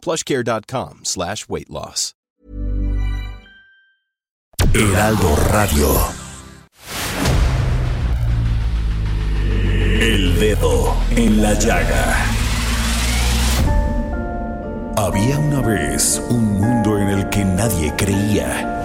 plushcare.com slash weight loss. Heraldo Radio. El dedo en la llaga. Había una vez un mundo en el que nadie creía.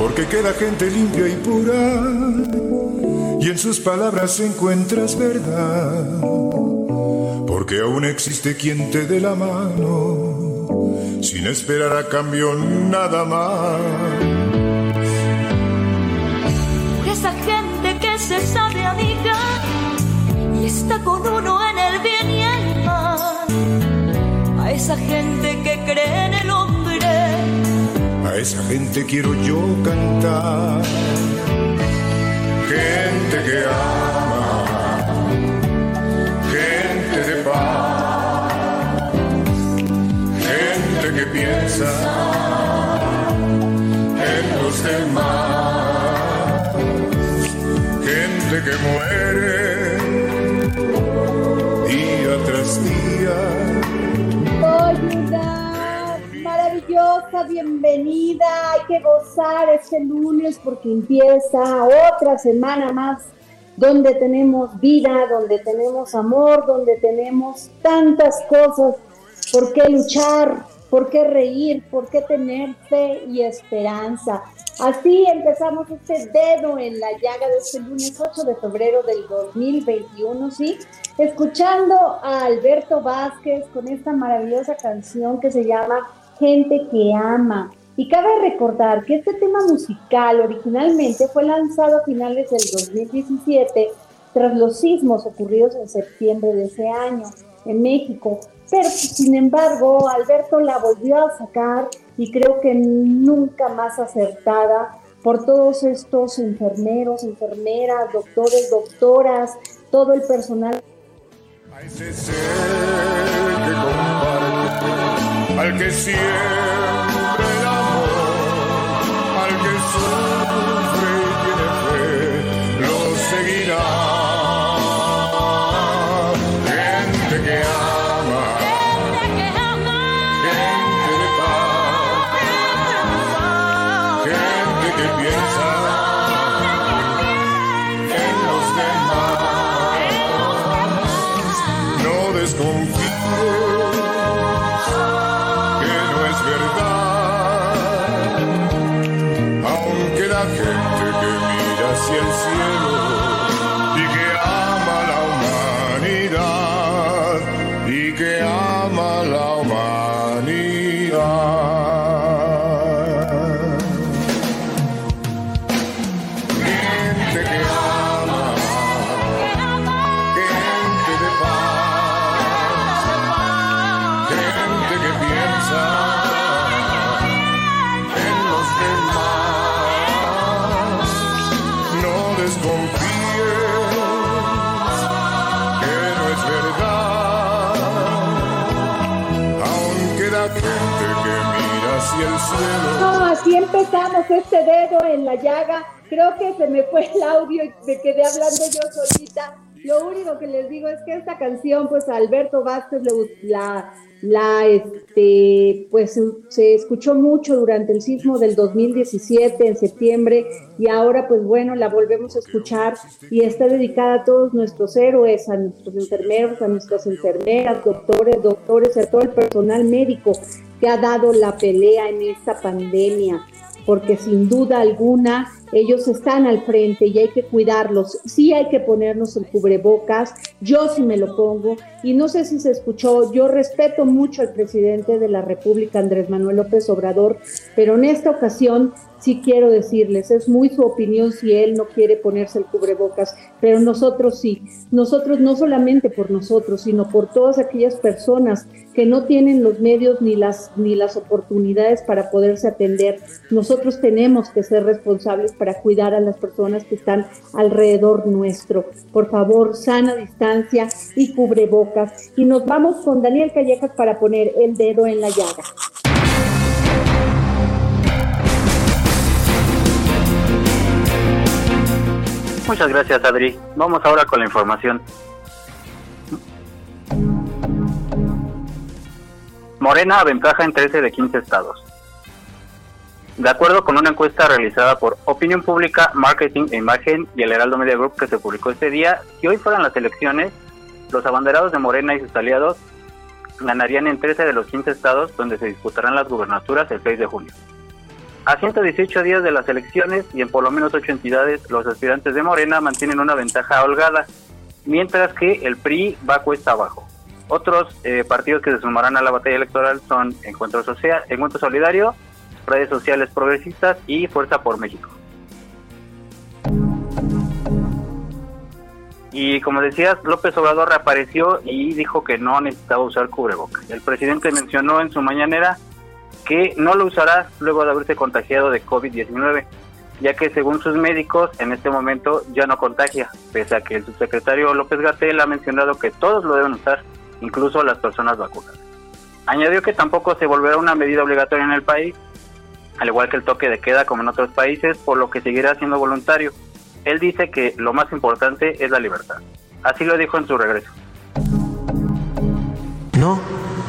Porque queda gente limpia y pura, y en sus palabras encuentras verdad. Porque aún existe quien te dé la mano, sin esperar a cambio nada más. Esa gente que se sabe amiga y está con uno en el bien y el mal. A esa gente que cree esa gente quiero yo cantar. Gente que ama, bienvenida. Hay que gozar este lunes porque empieza otra semana más donde tenemos vida, donde tenemos amor, donde tenemos tantas cosas por qué luchar, por qué reír, por qué tener fe y esperanza. Así empezamos este dedo en la llaga de este lunes 8 de febrero del 2021, ¿sí? Escuchando a Alberto Vázquez con esta maravillosa canción que se llama Gente que ama. Y cabe recordar que este tema musical originalmente fue lanzado a finales del 2017 tras los sismos ocurridos en septiembre de ese año en México. Pero sin embargo, Alberto la volvió a sacar y creo que nunca más acertada por todos estos enfermeros, enfermeras, doctores, doctoras, todo el personal. A ese ser que al que siempre este dedo en la llaga. Creo que se me fue el audio y me quedé hablando yo solita. Lo único que les digo es que esta canción, pues a Alberto Vázquez la, la, este, pues se escuchó mucho durante el sismo del 2017 en septiembre y ahora, pues bueno, la volvemos a escuchar y está dedicada a todos nuestros héroes, a nuestros enfermeros, a nuestras enfermeras, doctores, doctores, a todo el personal médico que ha dado la pelea en esta pandemia, porque sin duda alguna ellos están al frente y hay que cuidarlos. Sí hay que ponernos el cubrebocas, yo sí me lo pongo y no sé si se escuchó, yo respeto mucho al presidente de la República, Andrés Manuel López Obrador, pero en esta ocasión sí quiero decirles, es muy su opinión si él no quiere ponerse el cubrebocas, pero nosotros sí, nosotros no solamente por nosotros, sino por todas aquellas personas que no tienen los medios ni las, ni las oportunidades para poderse atender. Nosotros tenemos que ser responsables para cuidar a las personas que están alrededor nuestro. Por favor, sana distancia y cubrebocas. Y nos vamos con Daniel Callejas para poner el dedo en la llaga. Muchas gracias, Adri. Vamos ahora con la información. Morena aventaja en 13 de 15 estados. De acuerdo con una encuesta realizada por Opinión Pública, Marketing e Imagen y el Heraldo Media Group que se publicó este día, si hoy fueran las elecciones, los abanderados de Morena y sus aliados ganarían en 13 de los 15 estados donde se disputarán las gubernaturas el 6 de junio. A 118 días de las elecciones y en por lo menos 8 entidades, los aspirantes de Morena mantienen una ventaja holgada, mientras que el PRI va cuesta abajo. Otros eh, partidos que se sumarán a la batalla electoral son Encuentro, Social, Encuentro Solidario, Redes Sociales Progresistas y Fuerza por México. Y como decías, López Obrador reapareció y dijo que no necesitaba usar cubrebocas. El presidente mencionó en su mañanera que no lo usará luego de haberse contagiado de COVID-19, ya que según sus médicos en este momento ya no contagia, pese a que el subsecretario López Gatel ha mencionado que todos lo deben usar, incluso las personas vacunadas. Añadió que tampoco se volverá una medida obligatoria en el país, al igual que el toque de queda como en otros países, por lo que seguirá siendo voluntario. Él dice que lo más importante es la libertad. Así lo dijo en su regreso. No,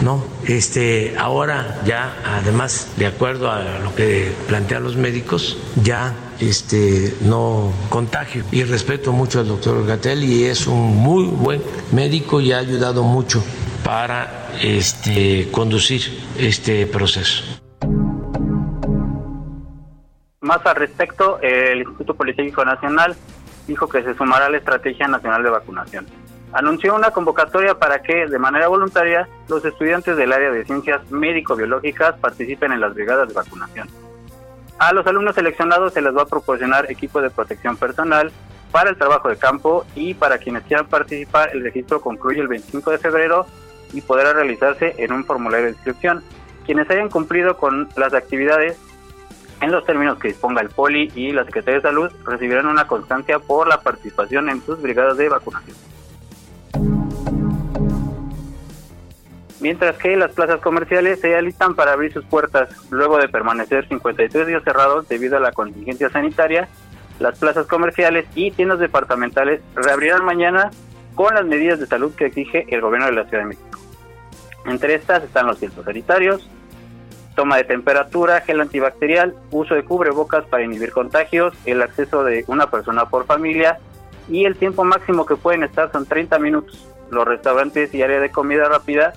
no, este, ahora ya, además, de acuerdo a lo que plantean los médicos, ya este, no contagio. Y respeto mucho al doctor Gatel y es un muy buen médico y ha ayudado mucho para este, conducir este proceso. Más al respecto, el Instituto Politécnico Nacional dijo que se sumará a la Estrategia Nacional de Vacunación anunció una convocatoria para que, de manera voluntaria, los estudiantes del área de ciencias médico-biológicas participen en las brigadas de vacunación. A los alumnos seleccionados se les va a proporcionar equipo de protección personal para el trabajo de campo y para quienes quieran participar el registro concluye el 25 de febrero y podrá realizarse en un formulario de inscripción. Quienes hayan cumplido con las actividades en los términos que disponga el POLI y la Secretaría de Salud recibirán una constancia por la participación en sus brigadas de vacunación. mientras que las plazas comerciales se alistan para abrir sus puertas. Luego de permanecer 53 días cerrados debido a la contingencia sanitaria, las plazas comerciales y tiendas departamentales reabrirán mañana con las medidas de salud que exige el gobierno de la Ciudad de México. Entre estas están los filtros sanitarios, toma de temperatura, gel antibacterial, uso de cubrebocas para inhibir contagios, el acceso de una persona por familia y el tiempo máximo que pueden estar son 30 minutos. Los restaurantes y área de comida rápida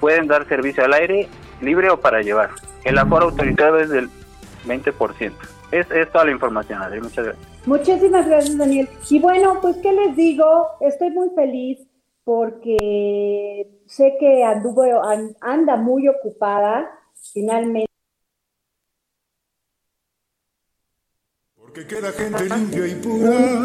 pueden dar servicio al aire libre o para llevar. El aforo autorizado es del 20%. Es, es toda la información, Adri. Muchas gracias. Muchísimas gracias, Daniel. Y bueno, pues, ¿qué les digo? Estoy muy feliz porque sé que anduvo, anda muy ocupada finalmente. Porque queda gente limpia y pura.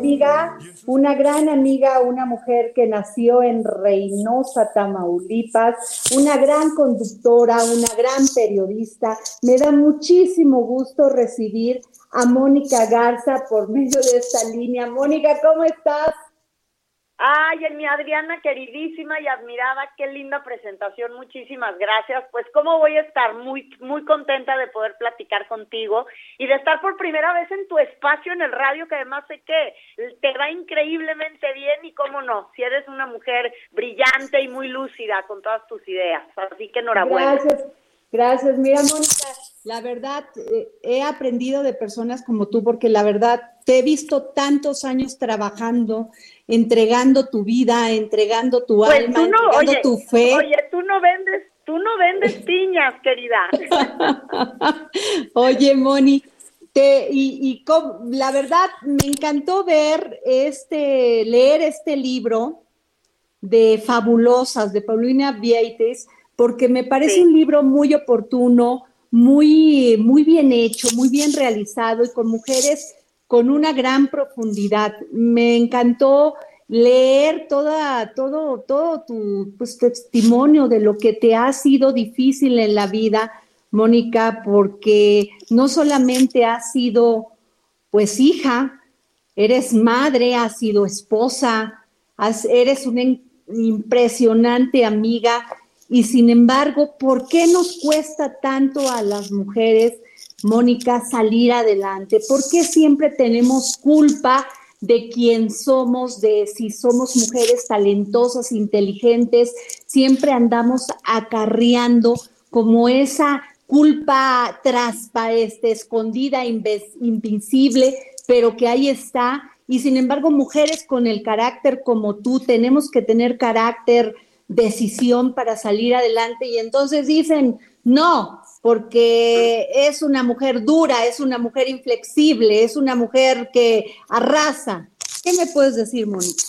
Amiga, una gran amiga, una mujer que nació en Reynosa, Tamaulipas, una gran conductora, una gran periodista. Me da muchísimo gusto recibir a Mónica Garza por medio de esta línea. Mónica, ¿cómo estás? Ay, mi Adriana queridísima y admirada, qué linda presentación, muchísimas gracias. Pues cómo voy a estar muy muy contenta de poder platicar contigo y de estar por primera vez en tu espacio en el radio, que además sé que te va increíblemente bien y cómo no, si eres una mujer brillante y muy lúcida con todas tus ideas. Así que enhorabuena. Gracias. Gracias. Mira, Mónica, la verdad, eh, he aprendido de personas como tú porque la verdad te he visto tantos años trabajando, entregando tu vida, entregando tu pues alma, entregando tu fe. Oye, tú no vendes Tú no vendes piñas, querida. Oye, Moni, te, y, la verdad me encantó ver este, leer este libro de Fabulosas de Paulina Vieites, porque me parece un libro muy oportuno, muy, muy bien hecho, muy bien realizado y con mujeres con una gran profundidad. Me encantó leer toda, todo, todo tu pues, testimonio de lo que te ha sido difícil en la vida, Mónica, porque no solamente has sido pues hija, eres madre, has sido esposa, eres una impresionante amiga y sin embargo, ¿por qué nos cuesta tanto a las mujeres, Mónica, salir adelante? ¿Por qué siempre tenemos culpa de quién somos, de si somos mujeres talentosas, inteligentes? Siempre andamos acarreando como esa culpa traspa, este, escondida, invisible, pero que ahí está. Y sin embargo, mujeres con el carácter como tú, tenemos que tener carácter, decisión para salir adelante y entonces dicen, no, porque es una mujer dura, es una mujer inflexible, es una mujer que arrasa. ¿Qué me puedes decir, Mónica?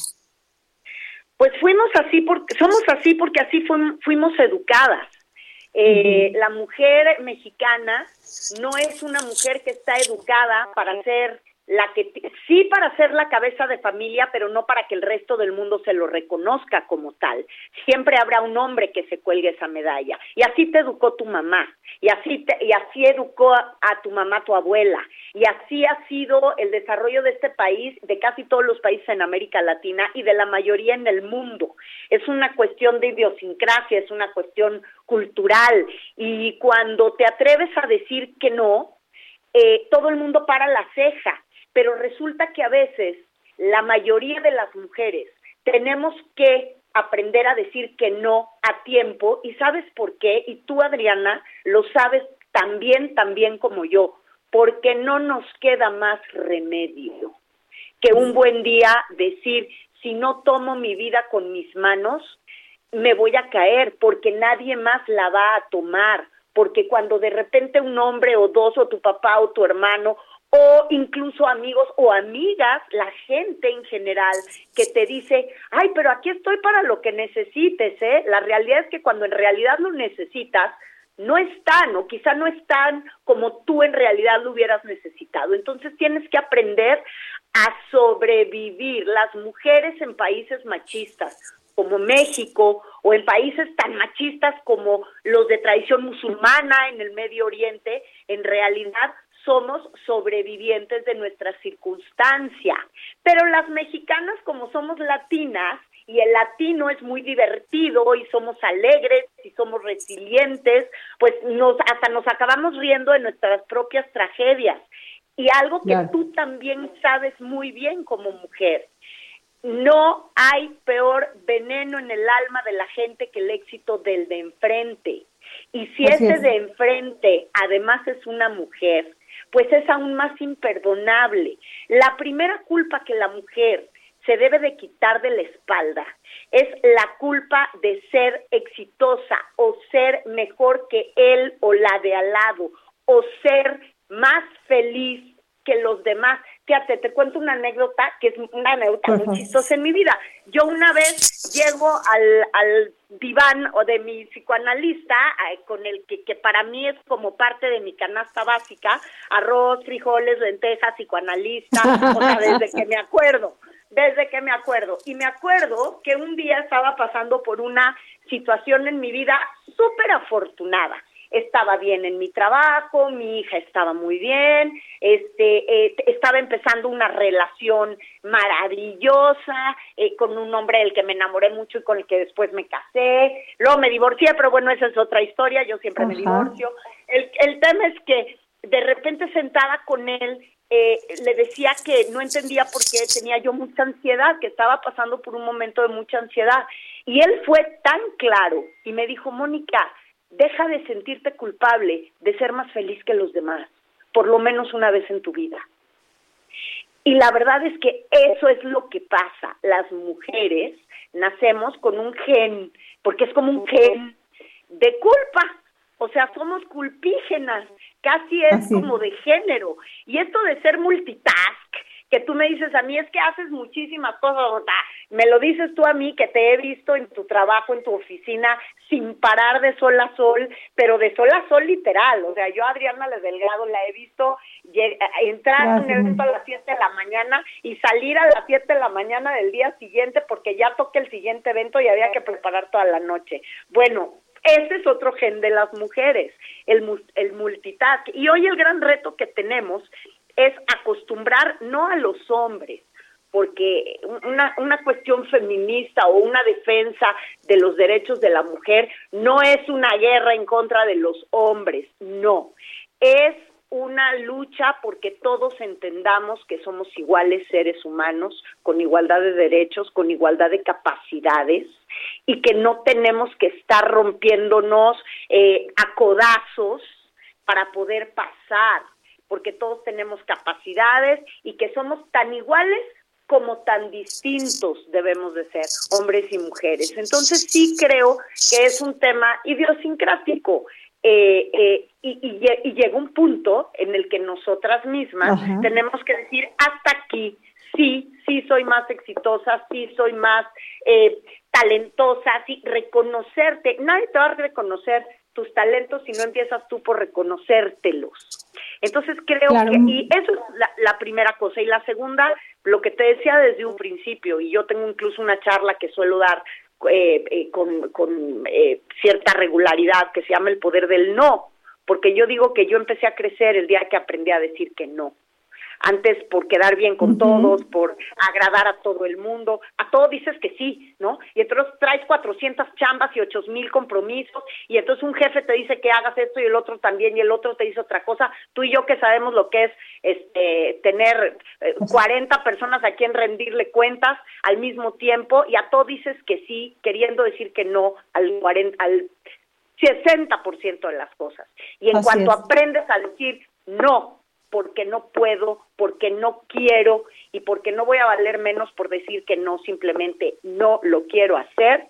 Pues fuimos así porque somos así porque así fuimos educadas. Eh, la mujer mexicana no es una mujer que está educada para ser la que sí para ser la cabeza de familia, pero no para que el resto del mundo se lo reconozca como tal. Siempre habrá un hombre que se cuelgue esa medalla. Y así te educó tu mamá, y así y así educó a, tu mamá tu abuela, y así ha sido el desarrollo de este país, de casi todos los países en América Latina y de la mayoría en el mundo. Es una cuestión de idiosincrasia, es una cuestión cultural y cuando te atreves a decir que no, eh, todo el mundo para la ceja pero resulta que a veces la mayoría de las mujeres tenemos que aprender a decir que no a tiempo y sabes por qué y tú Adriana lo sabes también también como yo porque no nos queda más remedio que un buen día decir si no tomo mi vida con mis manos me voy a caer porque nadie más la va a tomar porque cuando de repente un hombre o dos o tu papá o tu hermano o incluso amigos o amigas, la gente en general que te dice, ay, pero aquí estoy para lo que necesites, ¿eh? La realidad es que cuando en realidad lo necesitas, no están o quizá no están como tú en realidad lo hubieras necesitado. Entonces tienes que aprender a sobrevivir. Las mujeres en países machistas como México o en países tan machistas como los de tradición musulmana en el Medio Oriente, en realidad somos sobrevivientes de nuestra circunstancia. Pero las mexicanas, como somos latinas, y el latino es muy divertido y somos alegres y somos resilientes, pues nos hasta nos acabamos riendo de nuestras propias tragedias. Y algo que tú también sabes muy bien como mujer, no hay peor veneno en el alma de la gente que el éxito del de enfrente. Y si ese de enfrente además es una mujer, pues es aún más imperdonable. La primera culpa que la mujer se debe de quitar de la espalda es la culpa de ser exitosa o ser mejor que él o la de al lado o ser más feliz que los demás. Fíjate, te cuento una anécdota que es una anécdota muy chistosa en mi vida. Yo una vez llego al, al diván o de mi psicoanalista, eh, con el que, que para mí es como parte de mi canasta básica, arroz, frijoles, lentejas, psicoanalista, o sea, desde que me acuerdo, desde que me acuerdo. Y me acuerdo que un día estaba pasando por una situación en mi vida súper afortunada estaba bien en mi trabajo, mi hija estaba muy bien, este, eh, estaba empezando una relación maravillosa eh, con un hombre del que me enamoré mucho y con el que después me casé, luego me divorcié, pero bueno, esa es otra historia, yo siempre me divorcio. El, el tema es que de repente sentada con él, eh, le decía que no entendía por qué tenía yo mucha ansiedad, que estaba pasando por un momento de mucha ansiedad. Y él fue tan claro y me dijo, Mónica, deja de sentirte culpable de ser más feliz que los demás, por lo menos una vez en tu vida. Y la verdad es que eso es lo que pasa. Las mujeres nacemos con un gen, porque es como un gen de culpa. O sea, somos culpígenas, casi es como de género. Y esto de ser multitask, que tú me dices a mí es que haces muchísimas cosas, me lo dices tú a mí que te he visto en tu trabajo, en tu oficina, sin parar de sol a sol, pero de sol a sol literal, o sea, yo a Adriana Delgado la he visto entrar a un evento a las 7 de la mañana y salir a las 7 de la mañana del día siguiente porque ya toque el siguiente evento y había que preparar toda la noche. Bueno, ese es otro gen de las mujeres, el, el multitask. Y hoy el gran reto que tenemos es acostumbrar no a los hombres, porque una, una cuestión feminista o una defensa de los derechos de la mujer no es una guerra en contra de los hombres, no, es una lucha porque todos entendamos que somos iguales seres humanos, con igualdad de derechos, con igualdad de capacidades, y que no tenemos que estar rompiéndonos eh, a codazos para poder pasar porque todos tenemos capacidades y que somos tan iguales como tan distintos debemos de ser, hombres y mujeres. Entonces sí creo que es un tema idiosincrático eh, eh, y, y, llega un punto en el que nosotras mismas tenemos que decir hasta aquí, sí, sí soy más exitosa, sí soy más eh, talentosa, sí, reconocerte, nadie te va a reconocer tus talentos si no empiezas tú por reconocértelos. Entonces creo que, y eso es la, primera cosa. Y la segunda, lo que te decía desde un principio, y yo tengo incluso una charla que suelo dar eh, eh, con, con eh, cierta regularidad que se llama el poder del no, porque yo digo que yo empecé a crecer el día que aprendí a decir que no antes por quedar bien con todos, por agradar a todo el mundo, a todo dices que sí, ¿no? Y entonces traes 400 chambas y 8 mil compromisos y entonces un jefe te dice que hagas esto y el otro también y el otro te dice otra cosa, tú y yo que sabemos lo que es este tener 40 eh, personas a quien rendirle cuentas al mismo tiempo y a todo dices que sí, queriendo decir que no al 40, al 60% de las cosas. Y en cuanto aprendes a decir no, porque no puedo, porque no quiero y porque no voy a valer menos por decir que no, simplemente no lo quiero hacer,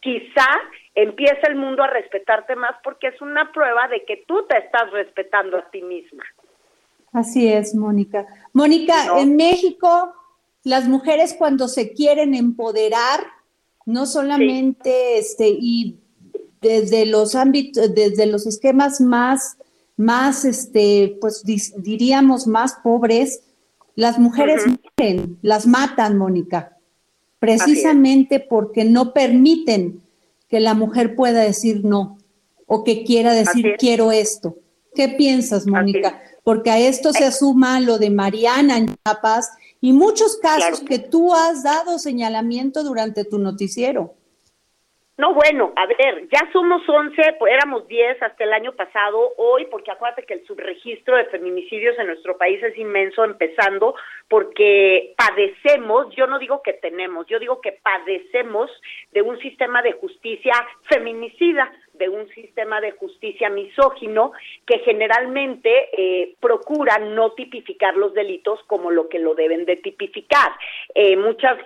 quizá empieza el mundo a respetarte más porque es una prueba de que tú te estás respetando a ti misma. Así es, Mónica. Mónica, en México, las mujeres cuando se quieren empoderar, no solamente este, y desde los ámbitos, desde los esquemas más más, este, pues diríamos, más pobres, las mujeres mueren, las matan, Mónica, precisamente porque no permiten que la mujer pueda decir no o que quiera decir quiero esto. ¿Qué piensas, Mónica? Porque a esto se suma lo de Mariana en Chiapas y muchos casos que tú has dado señalamiento durante tu noticiero. No, bueno, a ver, ya somos 11, pues éramos 10 hasta el año pasado, hoy, porque acuérdate que el subregistro de feminicidios en nuestro país es inmenso, empezando porque padecemos, yo no digo que tenemos, yo digo que padecemos de un sistema de justicia feminicida, de un sistema de justicia misógino que generalmente eh, procura no tipificar los delitos como lo que lo deben de tipificar. Eh, muchas,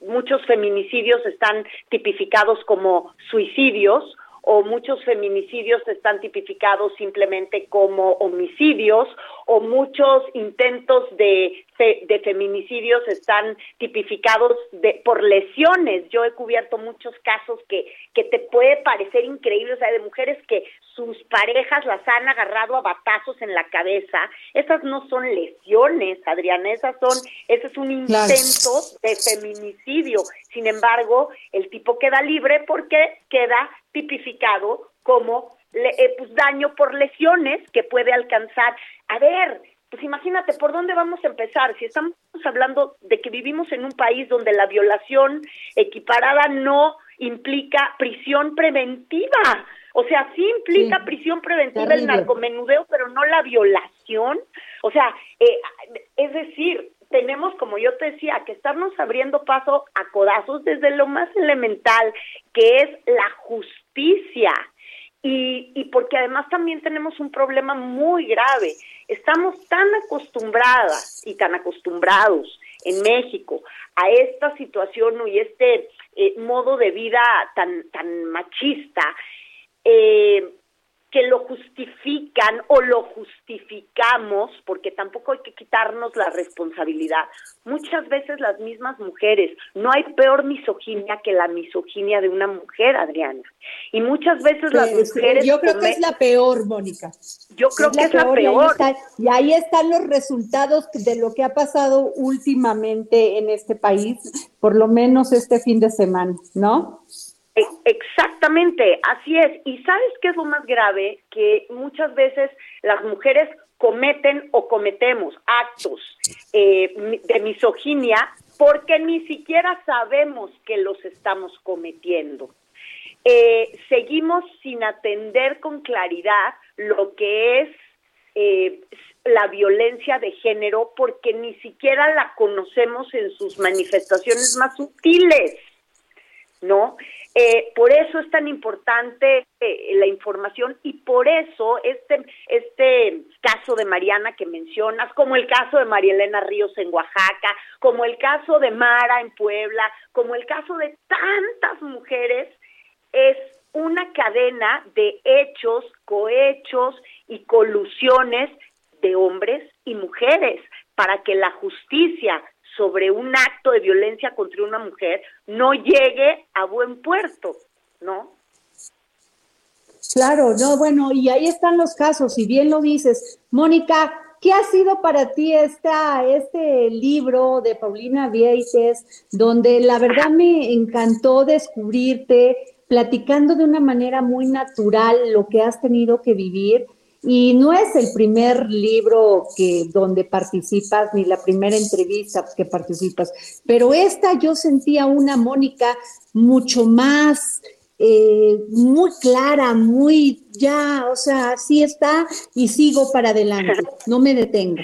muchos feminicidios están tipificados como suicidios o muchos feminicidios están tipificados simplemente como homicidios o muchos intentos de, de feminicidios están tipificados de, por lesiones. Yo he cubierto muchos casos que, que te puede parecer increíble, o sea, de mujeres que sus parejas las han agarrado a batazos en la cabeza. Esas no son lesiones, Adriana, esas son, ese es un intento de feminicidio. Sin embargo, el tipo queda libre porque queda tipificado como eh, pues, daño por lesiones que puede alcanzar. A ver, pues imagínate, ¿por dónde vamos a empezar? Si estamos hablando de que vivimos en un país donde la violación equiparada no implica prisión preventiva. O sea, sí implica prisión preventiva el narcomenudeo, pero no la violación. O sea, eh, es decir, tenemos, como yo te decía, que estarnos abriendo paso a codazos desde lo más elemental, que es la justicia. Y, y porque además también tenemos un problema muy grave. Estamos tan acostumbradas y tan acostumbrados en México a esta situación y este eh, modo de vida tan, tan machista eh, que lo justifican o lo justificamos, porque tampoco hay que quitarnos la responsabilidad. Muchas veces las mismas mujeres, no hay peor misoginia que la misoginia de una mujer, Adriana. Y muchas veces las mujeres... Yo creo que es la peor, Mónica. Yo creo que es la peor. y ahí están los resultados de lo que ha pasado últimamente en este país, por lo menos este fin de semana, ¿no? E, exactamente, así es. Y sabes qué es lo más grave? Que muchas veces las mujeres cometen o cometemos actos eh, de misoginia porque ni siquiera sabemos que los estamos cometiendo. Eh, seguimos sin atender con claridad lo que es eh, la violencia de género porque ni siquiera la conocemos en sus manifestaciones más sutiles, ¿no? Eh, por eso es tan importante eh, la información y por eso este, este caso de Mariana que mencionas, como el caso de María Elena Ríos en Oaxaca, como el caso de Mara en Puebla, como el caso de tantas mujeres, es una cadena de hechos, cohechos y colusiones de hombres y mujeres para que la justicia sobre un acto de violencia contra una mujer no llegue a buen puerto, ¿no? Claro, no, bueno, y ahí están los casos, si bien lo dices. Mónica, ¿qué ha sido para ti esta, este libro de Paulina Vieites, donde la verdad me encantó descubrirte platicando de una manera muy natural lo que has tenido que vivir? Y no es el primer libro que donde participas ni la primera entrevista que participas, pero esta yo sentía una Mónica mucho más eh, muy clara, muy ya, o sea, sí está y sigo para adelante, no me detengo.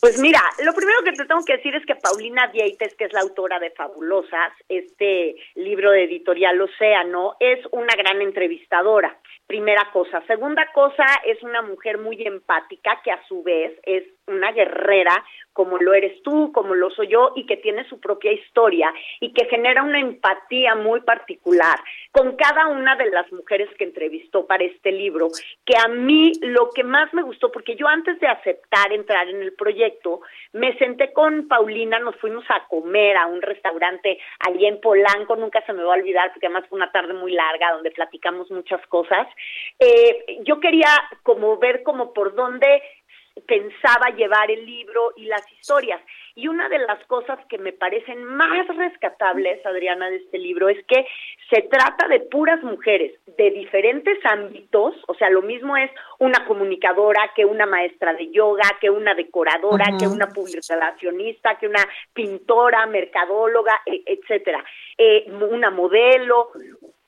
Pues mira, lo primero que te tengo que decir es que Paulina Vieites, que es la autora de Fabulosas, este libro de editorial Océano, es una gran entrevistadora. Primera cosa. Segunda cosa, es una mujer muy empática que a su vez es una guerrera como lo eres tú, como lo soy yo, y que tiene su propia historia y que genera una empatía muy particular con cada una de las mujeres que entrevistó para este libro, que a mí lo que más me gustó, porque yo antes de aceptar entrar en el proyecto, me senté con Paulina, nos fuimos a comer a un restaurante allí en Polanco, nunca se me va a olvidar, porque además fue una tarde muy larga donde platicamos muchas cosas. Eh, yo quería como ver como por dónde pensaba llevar el libro y las historias. Y una de las cosas que me parecen más rescatables, Adriana, de este libro es que se trata de puras mujeres de diferentes ámbitos, o sea, lo mismo es una comunicadora que una maestra de yoga, que una decoradora, que una publicacionista, que una pintora, mercadóloga, e, etcétera, eh, una modelo,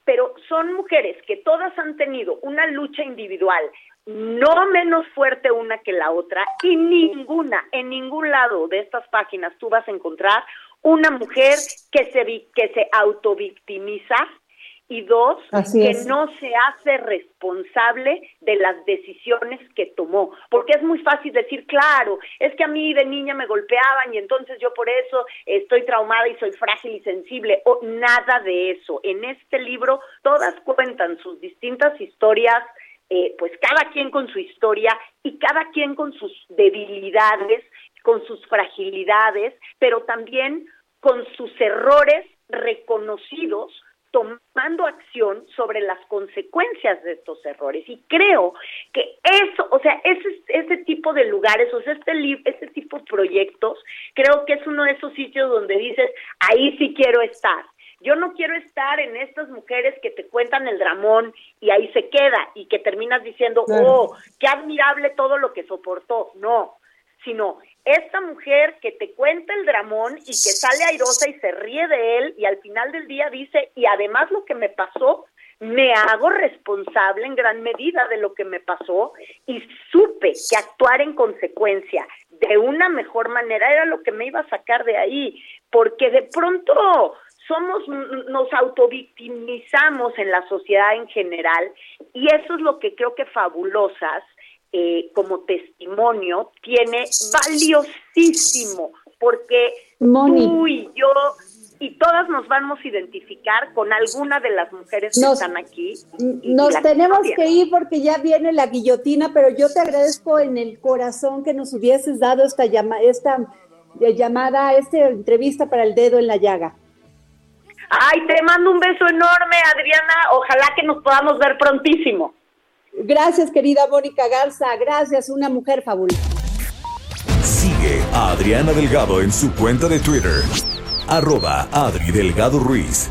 pero son mujeres que todas han tenido una lucha individual no menos fuerte una que la otra y ninguna, en ningún lado de estas páginas tú vas a encontrar una mujer que se, que se autovictimiza y dos, que no se hace responsable de las decisiones que tomó. Porque es muy fácil decir, claro, es que a mí de niña me golpeaban y entonces yo por eso estoy traumada y soy frágil y sensible. O nada de eso. En este libro todas cuentan sus distintas historias eh, pues cada quien con su historia y cada quien con sus debilidades, con sus fragilidades, pero también con sus errores reconocidos, tomando acción sobre las consecuencias de estos errores. Y creo que eso, o sea, ese, ese tipo de lugares, o sea, este, este tipo de proyectos, creo que es uno de esos sitios donde dices, ahí sí quiero estar. Yo no quiero estar en estas mujeres que te cuentan el dramón y ahí se queda y que terminas diciendo, oh, qué admirable todo lo que soportó. No, sino esta mujer que te cuenta el dramón y que sale airosa y se ríe de él y al final del día dice, y además lo que me pasó, me hago responsable en gran medida de lo que me pasó y supe que actuar en consecuencia de una mejor manera era lo que me iba a sacar de ahí, porque de pronto somos, nos autovictimizamos en la sociedad en general y eso es lo que creo que Fabulosas eh, como testimonio tiene valiosísimo porque tú y yo y todas nos vamos a identificar con alguna de las mujeres que están aquí. nos tenemos que ir porque ya viene la guillotina, pero yo te agradezco en el corazón que nos hubieses dado esta, llama, esta eh, llamada, esta entrevista para el dedo en la llaga. Ay, te mando un beso enorme, Adriana. Ojalá que nos podamos ver prontísimo. Gracias, querida Mónica Garza. Gracias, una mujer fabulosa. Sigue a Adriana Delgado en su cuenta de Twitter arroba Adri Delgado Ruiz.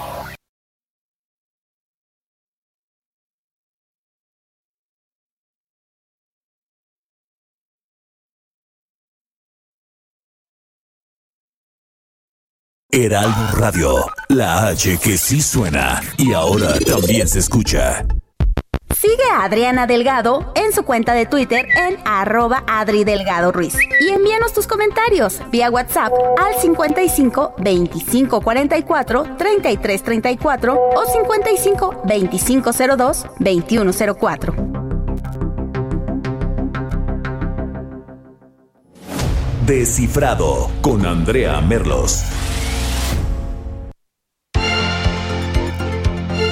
Heraldo Radio, la H que sí suena y ahora también se escucha. Sigue a Adriana Delgado en su cuenta de Twitter en arroba Adri Delgado Ruiz. Y envíanos tus comentarios vía WhatsApp al 55 25 44 33 34 o 55 25 02 21 04. Descifrado con Andrea Merlos.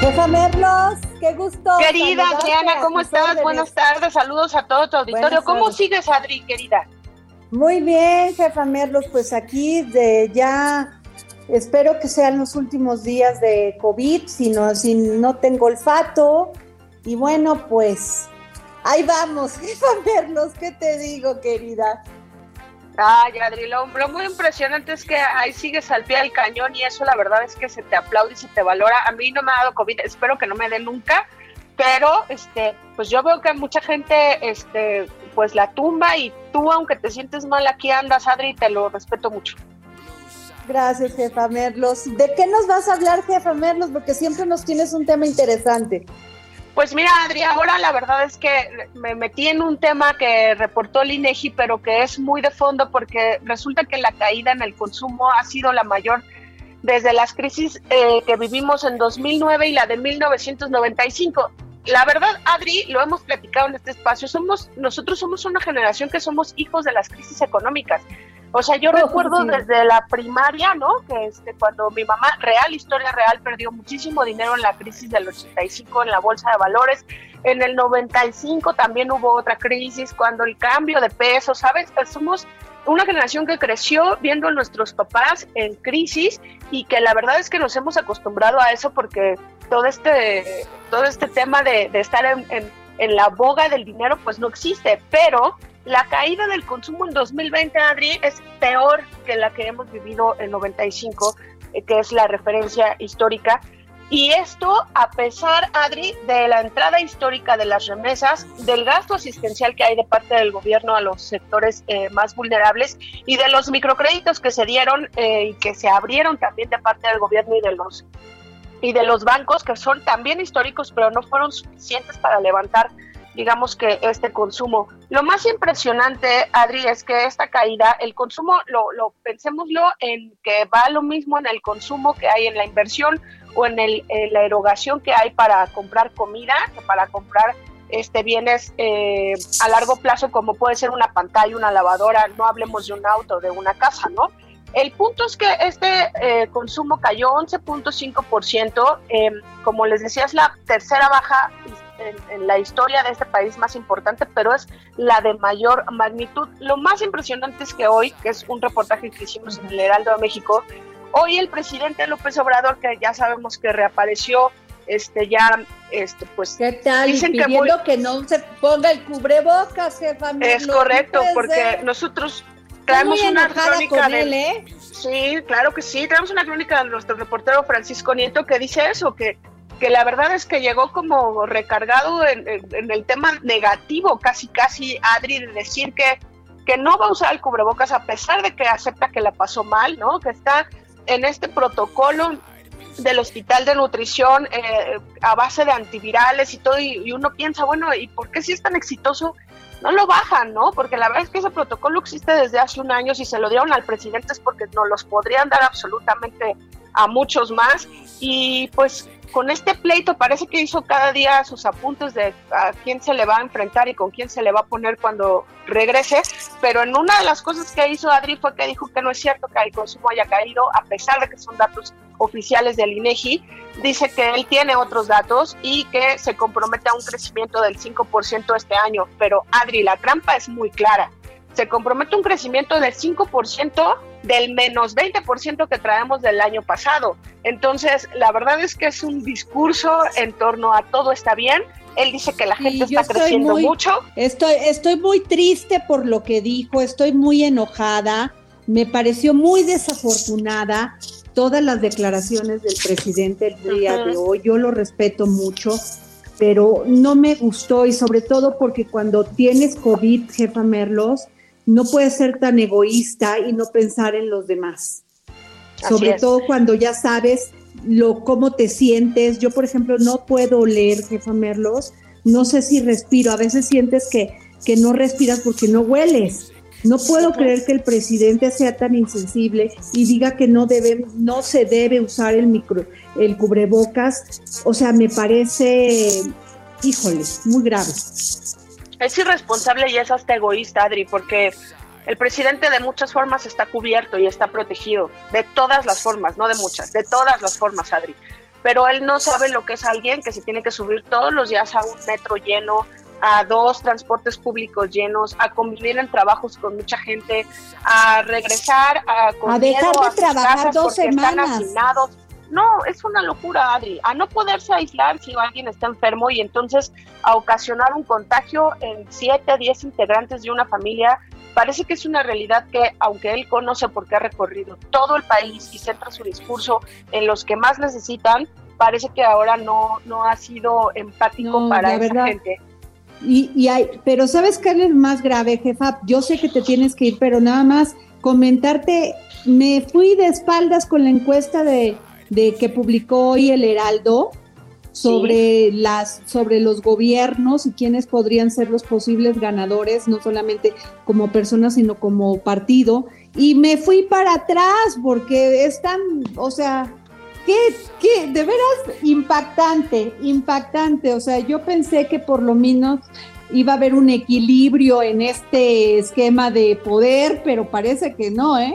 Jefa Merlos, qué gusto. Querida Adriana, ¿cómo estás? Buenas tardes, saludos a todo tu auditorio. ¿Cómo sigues, Adri, querida? Muy bien, jefa Merlos, pues aquí de ya espero que sean los últimos días de COVID, si no, si no tengo olfato. Y bueno, pues ahí vamos, jefa Merlos, ¿qué te digo, querida? Ay, Adri, lo, muy impresionante es que ahí sigues al pie del cañón y eso la verdad es que se te aplaude y se te valora. A mí no me ha dado COVID, espero que no me dé nunca, pero este, pues yo veo que mucha gente este, pues la tumba y tú, aunque te sientes mal, aquí andas, Adri, te lo respeto mucho. Gracias, jefa Merlos. ¿De qué nos vas a hablar, jefa Merlos? Porque siempre nos tienes un tema interesante. Pues mira, Adri, ahora la verdad es que me metí en un tema que reportó el INEGI, pero que es muy de fondo porque resulta que la caída en el consumo ha sido la mayor desde las crisis eh, que vivimos en 2009 y la de 1995. La verdad, Adri, lo hemos platicado en este espacio, somos nosotros somos una generación que somos hijos de las crisis económicas. O sea, yo recuerdo desde la primaria, ¿no? Que este, cuando mi mamá, real, historia real, perdió muchísimo dinero en la crisis del 85 en la bolsa de valores. En el 95 también hubo otra crisis, cuando el cambio de peso, ¿sabes? Somos una generación que creció viendo a nuestros papás en crisis y que la verdad es que nos hemos acostumbrado a eso porque todo este, todo este tema de, estar en, en la boga del dinero pues no existe, pero la caída del consumo en 2020, Adri, es peor que la que hemos vivido en 95, eh, que es la referencia histórica. Y esto a pesar, Adri, de la entrada histórica de las remesas, del gasto asistencial que hay de parte del gobierno a los sectores eh, más vulnerables y de los microcréditos que se dieron eh, y que se abrieron también de parte del gobierno y de los y de los bancos que son también históricos, pero no fueron suficientes para levantar digamos que este consumo. Lo más impresionante, Adri, es que esta caída, el consumo, lo, lo pensémoslo en que va lo mismo en el consumo que hay en la inversión o en, el, la erogación que hay para comprar comida, para comprar este bienes eh, a largo plazo como puede ser una pantalla, una lavadora, no hablemos de un auto, de una casa, ¿no? El punto es que este eh, consumo cayó 11.5%, eh, como les decía, es la tercera baja en, la historia de este país más importante, pero es la de mayor magnitud. Lo más impresionante es que hoy, que es un reportaje que hicimos en el Heraldo de México, hoy el presidente López Obrador, que ya sabemos que reapareció, este ya, este pues... ¿Qué tal? Dicen que, no se ponga el cubrebocas, jefa. Es correcto, porque nosotros traemos una crónica de... Él, ¿eh? Sí, claro que sí, traemos una crónica de nuestro reportero Francisco Nieto que dice eso, que que la verdad es que llegó como recargado en, el tema negativo, casi casi Adri, de decir que, que no va a usar el cubrebocas a pesar de que acepta que la pasó mal, ¿no? Que está en este protocolo del hospital de nutrición eh, a base de antivirales y todo, y, uno piensa, bueno, ¿y por qué si es tan exitoso? No lo bajan, ¿no? Porque la verdad es que ese protocolo existe desde hace un año, si se lo dieron al presidente es porque nos los podrían dar absolutamente a muchos más, y pues con este pleito parece que hizo cada día sus apuntes de a quién se le va a enfrentar y con quién se le va a poner cuando regrese, pero en una de las cosas que hizo Adri fue que dijo que no es cierto que el consumo haya caído, a pesar de que son datos oficiales del INEGI, dice que él tiene otros datos y que se compromete a un crecimiento del 5% este año, pero Adri, la trampa es muy clara se compromete un crecimiento del 5% del menos 20% que traemos del año pasado. Entonces, la verdad es que es un discurso en torno a todo está bien. Él dice que la gente está creciendo mucho. Estoy, estoy muy triste por lo que dijo, estoy muy enojada. Me pareció muy desafortunada todas las declaraciones del presidente el día de hoy. Yo lo respeto mucho, pero no me gustó y sobre todo porque cuando tienes COVID, jefa Merlos, no puedes ser tan egoísta y no pensar en los demás. Sobre todo cuando ya sabes lo cómo te sientes. Yo, por ejemplo, no puedo leer, jefa Merlos. No sé si respiro. A veces sientes que, que no respiras porque no hueles. No puedo creer que el presidente sea tan insensible y diga que no debe, no se debe usar el micro, el cubrebocas. O sea, me parece, híjole, muy grave es irresponsable y es hasta egoísta, Adri, porque el presidente de muchas formas está cubierto y está protegido, de todas las formas, no de muchas, de todas las formas, Adri. Pero él no sabe lo que es alguien que se tiene que subir todos los días a un metro lleno, a dos transportes públicos llenos, a convivir en trabajos con mucha gente, a regresar a, a dejar de trabajar dos semanas. No, es una locura, Adri. A no poderse aislar si alguien está enfermo y entonces a ocasionar un contagio en 7, 10 integrantes de una familia, parece que es una realidad que, aunque él conoce porque ha recorrido todo el país y centra su discurso en los que más necesitan, parece que ahora no, no ha sido empático para esa gente. Y, y hay, pero ¿sabes qué es más grave, jefa? Yo sé que te tienes que ir, pero nada más comentarte, me fui de espaldas con la encuesta de de que publicó hoy el Heraldo sobre las sobre los gobiernos y quiénes podrían ser los posibles ganadores, no solamente como persona, sino como partido. Y me fui para atrás porque es tan, o sea, qué, qué, de veras impactante, impactante. O sea, yo pensé que por lo menos iba a haber un equilibrio en este esquema de poder, pero parece que no, ¿eh?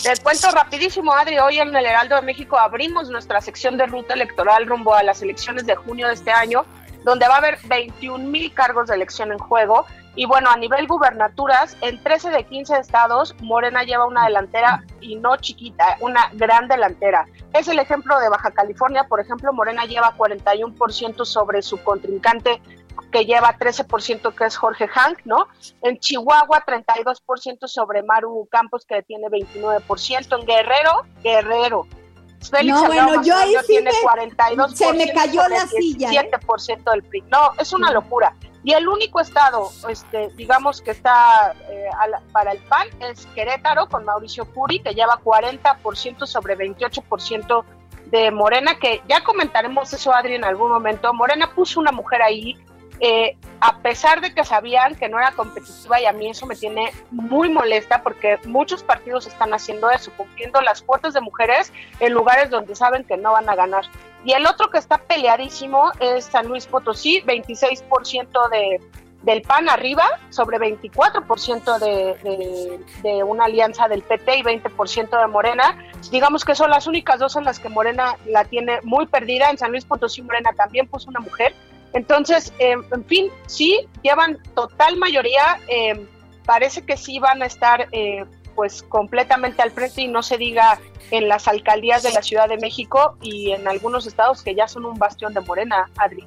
Te cuento rapidísimo, Adri, hoy en el Heraldo de México abrimos nuestra sección de ruta electoral rumbo a las elecciones de junio de este año, donde va a haber 21 mil cargos de elección en juego. Y bueno, a nivel gubernaturas, en 13 de 15 estados, Morena lleva una delantera y no chiquita, una gran delantera. Es el ejemplo de Baja California, por ejemplo, Morena lleva 41% sobre su contrincante que lleva 13%, que es Jorge Hank, ¿no? En Chihuahua, 32% sobre Maru Campos, que tiene 29%. En Guerrero, Guerrero. Félix no, bueno, yo ahí sí tiene 42%. Se me cayó la silla. 7% ¿eh? del PRI. No, es una locura. Y el único estado, este, digamos, que está eh, para el PAN es Querétaro, con Mauricio Curi, que lleva 40% sobre 28% de Morena, que ya comentaremos eso, Adri, en algún momento. Morena puso una mujer ahí eh, a pesar de que sabían que no era competitiva y a mí eso me tiene muy molesta porque muchos partidos están haciendo eso, cumpliendo las cuotas de mujeres en lugares donde saben que no van a ganar. Y el otro que está peleadísimo es San Luis Potosí, 26% de, del PAN arriba sobre 24% de, de, de, una alianza del PT y 20% de Morena. Digamos que son las únicas dos en las que Morena la tiene muy perdida. En San Luis Potosí Morena también puso una mujer entonces, em, en fin, sí, llevan total mayoría, em, parece que sí van a estar eh, pues completamente al frente y no se diga en las alcaldías de la Ciudad de México y en algunos estados que ya son un bastión de Morena, Adri.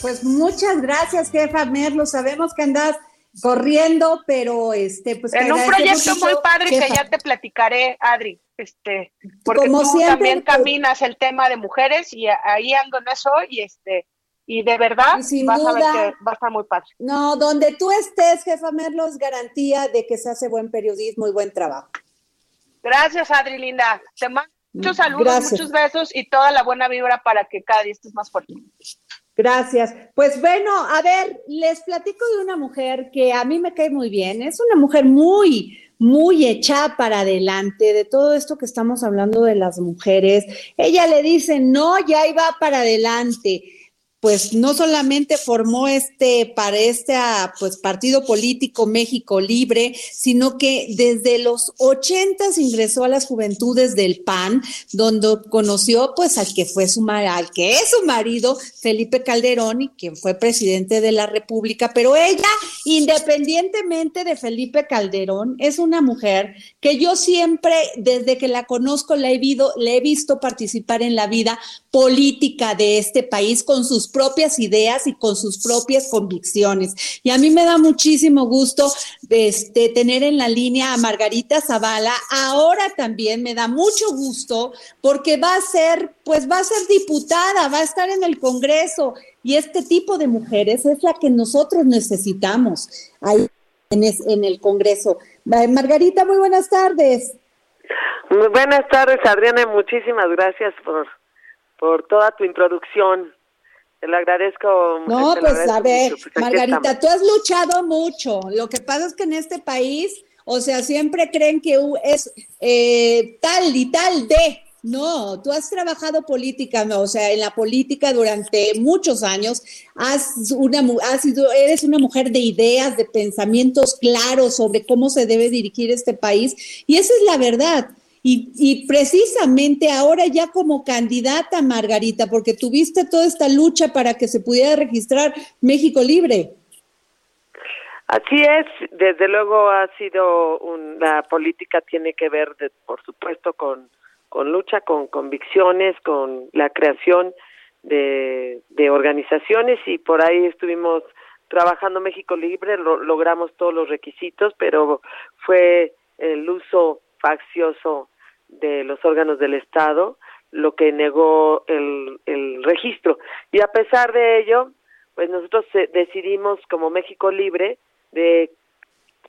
Pues muchas gracias, jefa Merlo. Sabemos que andas corriendo, pero este, pues en un proyecto muy padre que ya te platicaré, Adri. Este, porque tú también pues caminas el tema de mujeres y ahí ando en eso y este y de verdad vas a ver que va a estar muy padre. No, donde tú estés, jefa Merlos, garantía de que se hace buen periodismo y buen trabajo. Gracias, Adri Linda. Te Muchos saludos, muchos besos y toda la buena vibra para que cada día estés más fuerte. Gracias. Pues bueno, a ver, les platico de una mujer que a mí me cae muy bien. Es una mujer muy, muy echada para adelante de todo esto que estamos hablando de las mujeres. Ella le dice, no, ya iba para adelante pues no solamente formó este para este ah, pues partido político México Libre, sino que desde los ochentas ingresó a las juventudes del PAN, donde conoció pues al que fue su al que es su marido Felipe Calderón y quien fue presidente de la República, pero ella independientemente de Felipe Calderón es una mujer que yo siempre desde que la conozco le he, le he visto participar en la vida política de este país con sus propias ideas y con sus propias convicciones. Y a mí me da muchísimo gusto este, tener en la línea a Margarita Zavala. Ahora también me da mucho gusto porque va a ser, pues va a ser diputada, va a estar en el Congreso. Y este tipo de mujeres es la que nosotros necesitamos ahí en, el Congreso. Margarita, muy buenas tardes. Muy buenas tardes, Adriana. Muchísimas gracias por, por toda tu introducción. Te lo agradezco. No, pues a ver, pues, Margarita, tú has luchado mucho. Lo que pasa es que en este país, o sea, siempre creen que es eh, tal y tal de. No, tú has trabajado política, no, o sea, en la política durante muchos años, has una, has sido, eres una mujer de ideas, de pensamientos claros sobre cómo se debe dirigir este país, y esa es la verdad. Y, precisamente ahora ya como candidata, Margarita, porque tuviste toda esta lucha para que se pudiera registrar México Libre. Así es, desde luego ha sido una política tiene que ver, por supuesto, con, con lucha, con convicciones, con la creación de, de organizaciones y por ahí estuvimos trabajando México Libre, logramos todos los requisitos, pero fue el uso faccioso de los órganos del Estado lo que negó el, el registro. Y a pesar de ello, pues nosotros eh, decidimos como México Libre de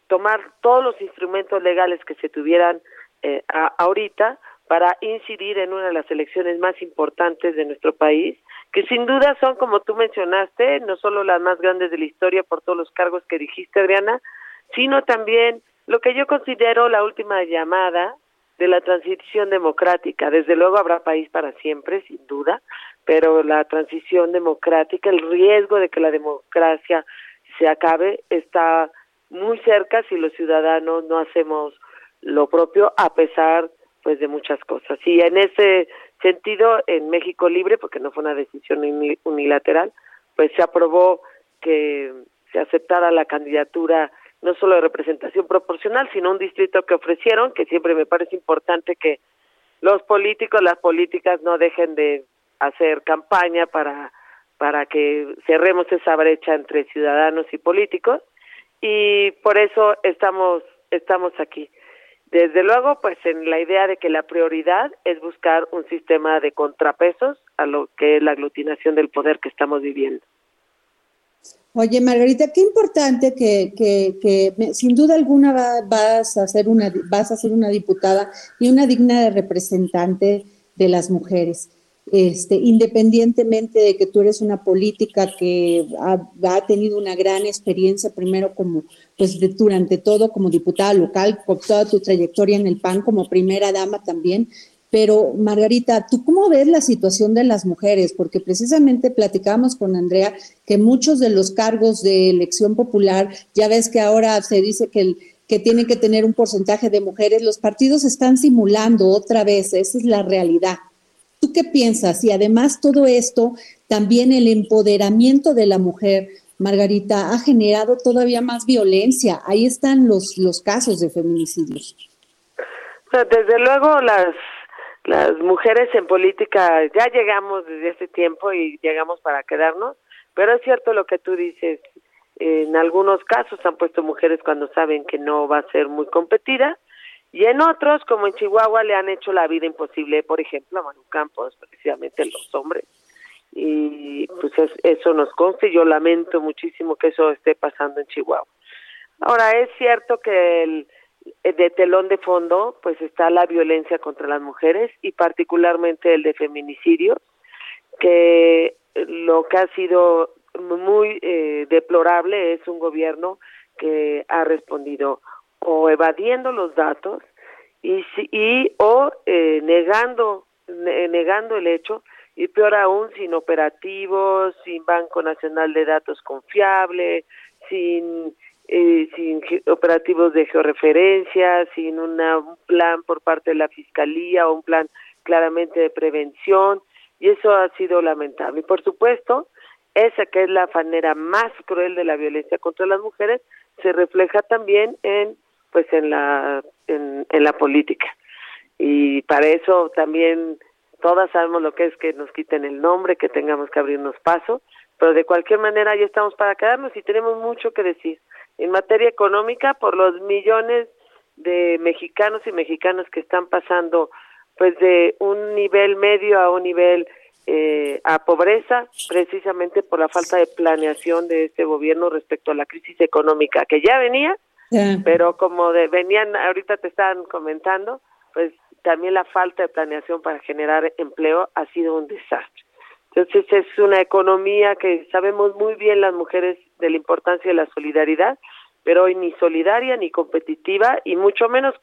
tomar todos los instrumentos legales que se tuvieran eh, ahorita para incidir en una de las elecciones más importantes de nuestro país, que sin duda son, como tú mencionaste, no solo las más grandes de la historia por todos los cargos que dijiste, Adriana, sino también lo que yo considero la última llamada de la transición democrática. Desde luego habrá país para siempre, sin duda, pero la transición democrática, el riesgo de que la democracia se acabe está muy cerca si los ciudadanos no hacemos lo propio a pesar pues de muchas cosas. Y en ese sentido, en México Libre, porque no fue una decisión unilateral, pues se aprobó que se aceptara la candidatura no solo de representación proporcional, sino un distrito que ofrecieron, que siempre me parece importante que los políticos, las políticas no dejen de hacer campaña para para que cerremos esa brecha entre ciudadanos y políticos y por eso estamos estamos aquí. Desde luego, pues en la idea de que la prioridad es buscar un sistema de contrapesos a lo que es la aglutinación del poder que estamos viviendo. Oye, Margarita, qué importante que, que, que sin duda alguna vas, a ser una, vas a ser una diputada y una digna representante de las mujeres. Este, independientemente de que tú eres una política que ha, tenido una gran experiencia, primero como, pues durante todo como diputada local, con toda tu trayectoria en el PAN como primera dama también, pero Margarita, ¿tú cómo ves la situación de las mujeres? Porque precisamente platicábamos con Andrea que muchos de los cargos de elección popular, ya ves que ahora se dice que, el, que tienen que tener un porcentaje de mujeres, los partidos están simulando otra vez, esa es la realidad. ¿Tú qué piensas? Y además todo esto, también el empoderamiento de la mujer, Margarita, ha generado todavía más violencia. Ahí están los, los casos de feminicidios. Desde luego las las mujeres en política ya llegamos desde hace tiempo y llegamos para quedarnos, pero es cierto lo que tú dices, en algunos casos han puesto mujeres cuando saben que no va a ser muy competida y en otros, como en Chihuahua, le han hecho la vida imposible, por ejemplo, a Manu Campos, precisamente los hombres. Y pues eso nos consta y yo lamento muchísimo que eso esté pasando en Chihuahua. Ahora, es cierto que el, de telón de fondo, pues está la violencia contra las mujeres y particularmente el de feminicidio, que lo que ha sido muy eh, deplorable es un gobierno que ha respondido o evadiendo los datos y, y o eh, negando negando el hecho y peor aún sin operativos, sin Banco Nacional de Datos confiable, sin eh, sin operativos de georreferencia, sin una, un plan por parte de la Fiscalía o un plan claramente de prevención, y eso ha sido lamentable. Y por supuesto, esa que es la manera más cruel de la violencia contra las mujeres se refleja también en pues en la en, en la política y para eso también todas sabemos lo que es que nos quiten el nombre que tengamos que abrirnos paso pero de cualquier manera ya estamos para quedarnos y tenemos mucho que decir en materia económica por los millones de mexicanos y mexicanas que están pasando pues de un nivel medio a un nivel eh, a pobreza precisamente por la falta de planeación de este gobierno respecto a la crisis económica que ya venía pero como de, venían ahorita te estaban comentando pues también la falta de planeación para generar empleo ha sido un desastre entonces es una economía que sabemos muy bien las mujeres de la importancia de la solidaridad, pero hoy ni solidaria ni competitiva y mucho menos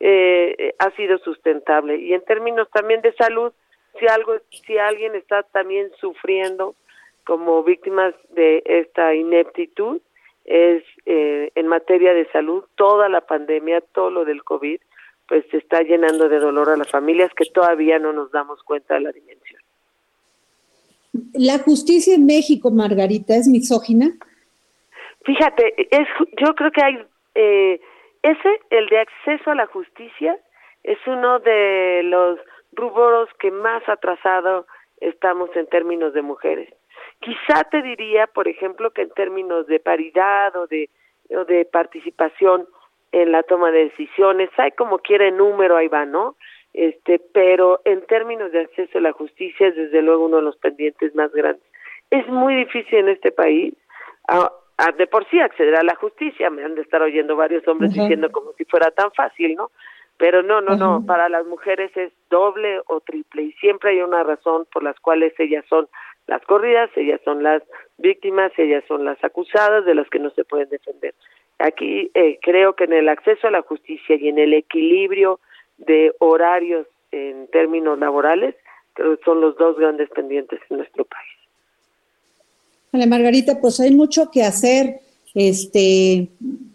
eh, ha sido sustentable. Y en términos también de salud, si algo, si alguien está también sufriendo como víctimas de esta ineptitud, es eh, en materia de salud, toda la pandemia, todo lo del COVID, pues se está llenando de dolor a las familias que todavía no nos damos cuenta de la dimensión. ¿La justicia en México, Margarita, es misógina? Fíjate, es, yo creo que hay eh, ese, el de acceso a la justicia, es uno de los rubros que más atrasado estamos en términos de mujeres. Quizá te diría, por ejemplo, que en términos de paridad o de, o de participación en la toma de decisiones, hay como quiera número, ahí va, ¿no? Este, pero en términos de acceso a la justicia es desde luego uno de los pendientes más grandes. Es muy difícil en este país, a, de por sí acceder a la justicia, me han de estar oyendo varios hombres diciendo como si fuera tan fácil, ¿no? Pero no, no, no, para las mujeres es doble o triple y siempre hay una razón por las cuales ellas son las corridas, ellas son las víctimas, ellas son las acusadas de las que no se pueden defender. Aquí eh, creo que en el acceso a la justicia y en el equilibrio de horarios en términos laborales, creo que son los dos grandes pendientes en nuestro país. Vale, Margarita, pues hay mucho que hacer. Este,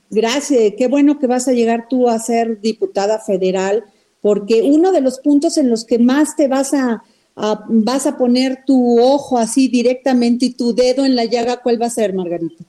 gracias, qué bueno que vas a llegar tú a ser diputada federal, porque uno de los puntos en los que más te vas a, vas a poner tu ojo así directamente y tu dedo en la llaga, ¿cuál va a ser, Margarita?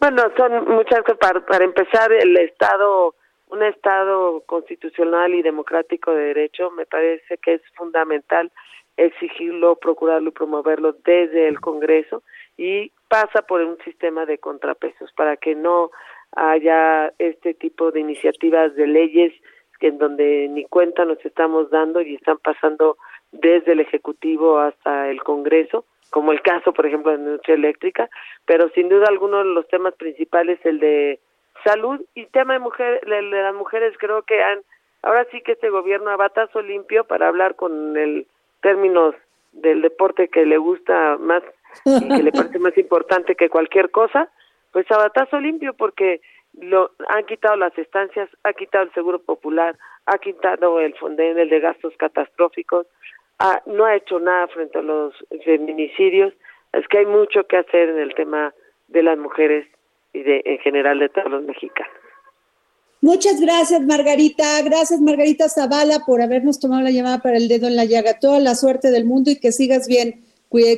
Bueno, son muchas cosas. Para, para empezar, el Estado un Estado constitucional y democrático de derecho, me parece que es fundamental exigirlo, procurarlo y promoverlo desde el Congreso y pasa por un sistema de contrapesos para que no haya este tipo de iniciativas de leyes en donde ni cuenta nos estamos dando y están pasando desde el Ejecutivo hasta el Congreso, como el caso, por ejemplo, de la industria eléctrica, pero sin duda alguno de los temas principales el de salud y tema de, mujer, de las mujeres creo que han ahora sí que este gobierno a batazo limpio para hablar con el términos del deporte que le gusta más y que le parece más importante que cualquier cosa, pues a batazo limpio porque lo han quitado las estancias, ha quitado el seguro popular, ha quitado el fonden, el de gastos catastróficos, no ha hecho nada frente a los feminicidios, es que hay mucho que hacer en el tema de las mujeres y de, en general de todos los mexicanos. Muchas gracias, Margarita. Gracias, Margarita Zavala, por habernos tomado la llamada para el dedo en la llaga. Toda la suerte del mundo y que sigas bien.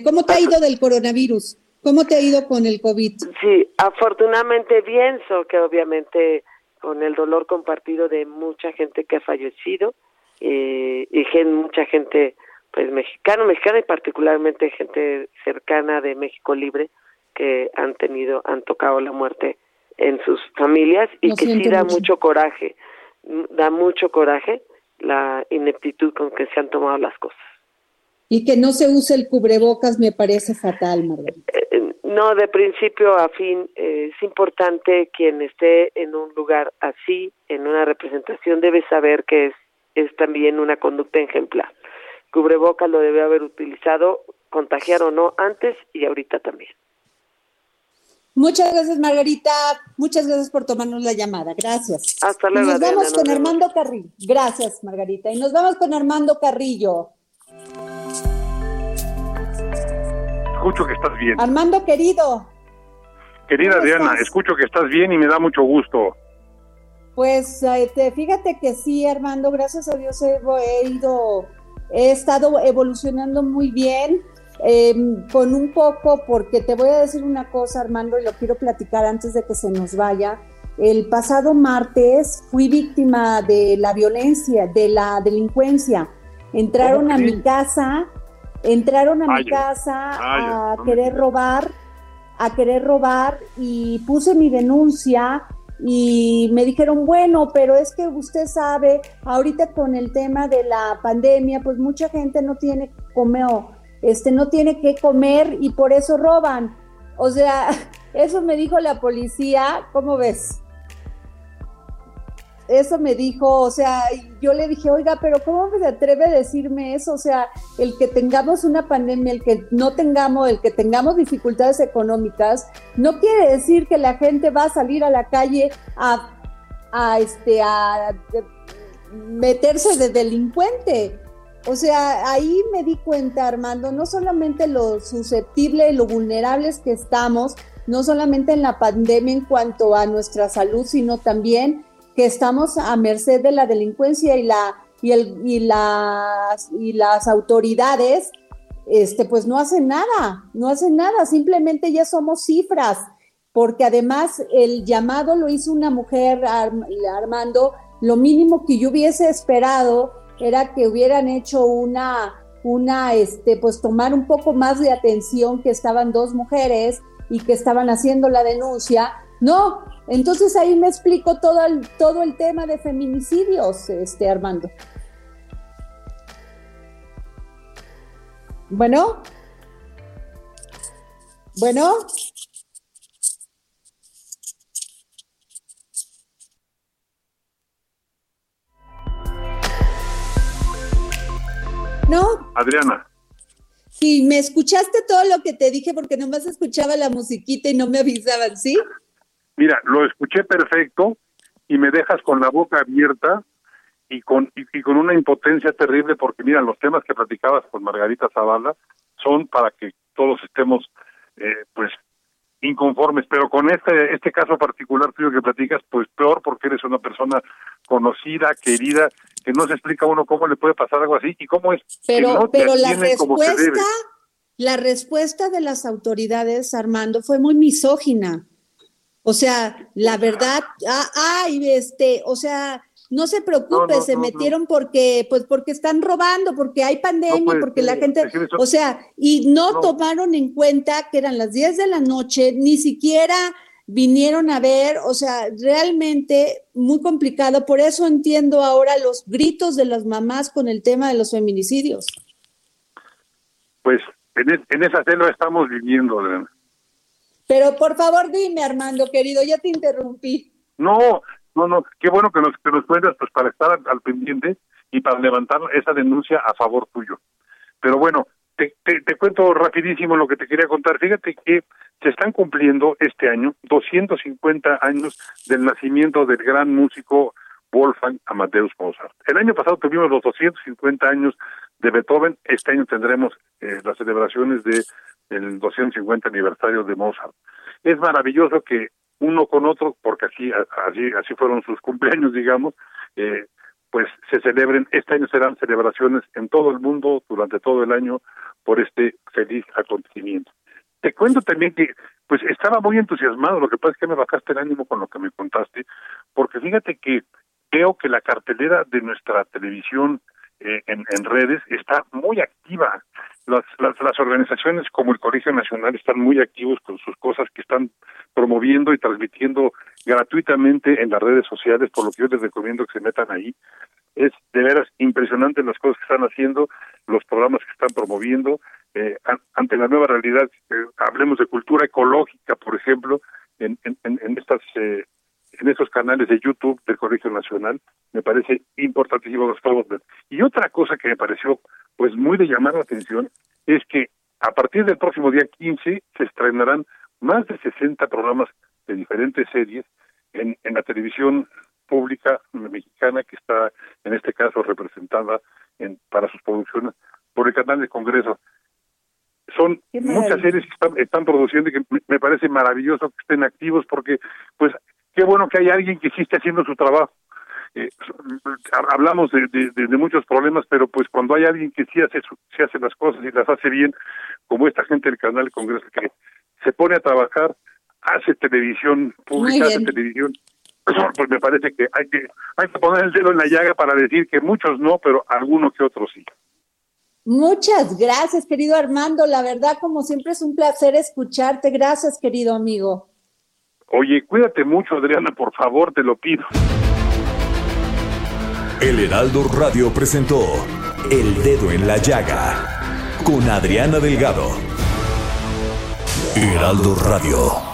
¿Cómo te ha ido del coronavirus? ¿Cómo te ha ido con el COVID? Sí, afortunadamente bien, so que obviamente con el dolor compartido de mucha gente que ha fallecido eh, y mucha gente pues mexicana, mexicana y particularmente gente cercana de México Libre, que han tenido, han tocado la muerte en sus familias y que sí da mucho. coraje, da mucho coraje la ineptitud con que se han tomado las cosas. Y que no se use el cubrebocas me parece fatal, Margarita. Eh, No, de principio a fin eh, es importante quien esté en un lugar así, en una representación, debe saber que es, es también una conducta ejemplar. Cubrebocas lo debe haber utilizado, contagiar o no, antes y ahorita también. Muchas gracias, Margarita. Muchas gracias por tomarnos la llamada. Gracias. Hasta luego. nos vamos con Armando Carrillo. Gracias, Margarita. Y nos vamos con Armando Carrillo. Escucho que estás bien. Armando, querido. Querida Diana, escucho que estás bien y me da mucho gusto. Pues este, fíjate que sí, Armando, gracias a Dios he, he ido, he estado evolucionando muy bien eh, con un poco, porque te voy a decir una cosa, Armando, y lo quiero platicar antes de que se nos vaya. El pasado martes fui víctima de la violencia, de la delincuencia. Entraron a mi casa, entraron a mi casa a querer robar, a querer robar y puse mi denuncia y me dijeron, bueno, pero es que usted sabe, ahorita con el tema de la pandemia, pues mucha gente no tiene comer este, no tiene que comer y por eso roban. O sea, eso me dijo la policía, ¿cómo ves? Eso me dijo, o sea, yo le dije, oiga, pero ¿cómo se atreve a decirme eso? O sea, el que tengamos una pandemia, el que no tengamos, el que tengamos dificultades económicas, no quiere decir que la gente va a salir a la calle a, a este, a meterse de delincuente. O sea, ahí me di cuenta, Armando, no solamente lo susceptible lo vulnerables que estamos, no solamente en la pandemia en cuanto a nuestra salud, sino también que estamos a merced de la delincuencia y la y, el, y las y las autoridades este pues no hacen nada, no hacen nada, simplemente ya somos cifras, porque además el llamado lo hizo una mujer Armando, lo mínimo que yo hubiese esperado era que hubieran hecho una, una, este, pues tomar un poco más de atención que estaban dos mujeres y que estaban haciendo la denuncia. No, entonces ahí me explico todo el, todo el tema de feminicidios, este, Armando. Bueno. Bueno. ¿No? Adriana. Sí, me escuchaste todo lo que te dije porque nomás escuchaba la musiquita y no me avisaban, ¿sí? Mira, lo escuché perfecto y me dejas con la boca abierta y con y, con una impotencia terrible porque mira, los temas que platicabas con Margarita Zavala son para que todos estemos eh, pues inconformes, pero con este este caso particular tuyo que platicas, pues peor porque eres una persona conocida, querida, que no se explica uno cómo le puede pasar algo así y cómo es. Pero, pero la respuesta, la respuesta de las autoridades, Armando, fue muy misógina. O sea, la verdad, ah, ay, este, o sea, no se preocupe, se metieron porque, pues porque están robando, porque hay pandemia, porque la gente, o sea, y no, tomaron en cuenta que eran las 10 de la noche, ni siquiera vinieron a ver, o sea, realmente muy complicado. Por eso entiendo ahora los gritos de las mamás con el tema de los feminicidios. Pues en, esa selva estamos viviendo. Pero por favor dime, Armando, querido, ya te interrumpí. No, no, no, qué bueno que nos, que nos cuentas pues para estar al pendiente y para levantar esa denuncia a favor tuyo. Pero bueno, te, te, cuento rapidísimo lo que te quería contar. Fíjate que se están cumpliendo este año 250 años del nacimiento del gran músico Wolfgang Amadeus Mozart. El año pasado tuvimos los 250 años de Beethoven, este año tendremos eh, las celebraciones de el 250 aniversario de Mozart. Es maravilloso que uno con otro, porque así así así fueron sus cumpleaños, digamos, eh, pues se celebren. Este año serán celebraciones en todo el mundo durante todo el año por este feliz acontecimiento. Te cuento también que pues estaba muy entusiasmado, lo que pasa es que me bajaste el ánimo con lo que me contaste, porque fíjate que veo que la cartelera de nuestra televisión eh, en, redes está muy activa. Las, las, las, organizaciones como el Colegio Nacional están muy activos con sus cosas que están promoviendo y transmitiendo gratuitamente en las redes sociales, por lo que yo les recomiendo que se metan ahí. Es de veras impresionante las cosas que están haciendo, los programas que están promoviendo, eh, ante la nueva realidad, eh, hablemos de cultura ecológica, por ejemplo, en, en, estas eh, en estos canales de YouTube del Colegio Nacional, me parece importantísimo los ver. Y otra cosa que me pareció pues muy de llamar la atención es que a partir del próximo día 15 se estrenarán más de 60 programas de diferentes series en, en la televisión pública mexicana que está en este caso representada en, para sus producciones por el canal de Congreso. Son muchas series que están, produciendo y que me parece maravilloso que estén activos porque, pues, qué bueno que hay alguien que sí esté haciendo su trabajo. Eh, hablamos de, de, muchos problemas, pero pues cuando hay alguien que sí hace, sí hace las cosas y las hace bien, como esta gente del canal de Congreso que se pone a trabajar, hace televisión pública, hace televisión pues me parece que hay que hay que poner el dedo en la llaga para decir que muchos no, pero algunos que otros sí. Muchas gracias, querido Armando. La verdad, como siempre, es un placer escucharte. Gracias, querido amigo. Oye, cuídate mucho, Adriana, por favor, te lo pido. El Heraldo Radio presentó El Dedo en la Llaga con Adriana Delgado. Heraldo Radio.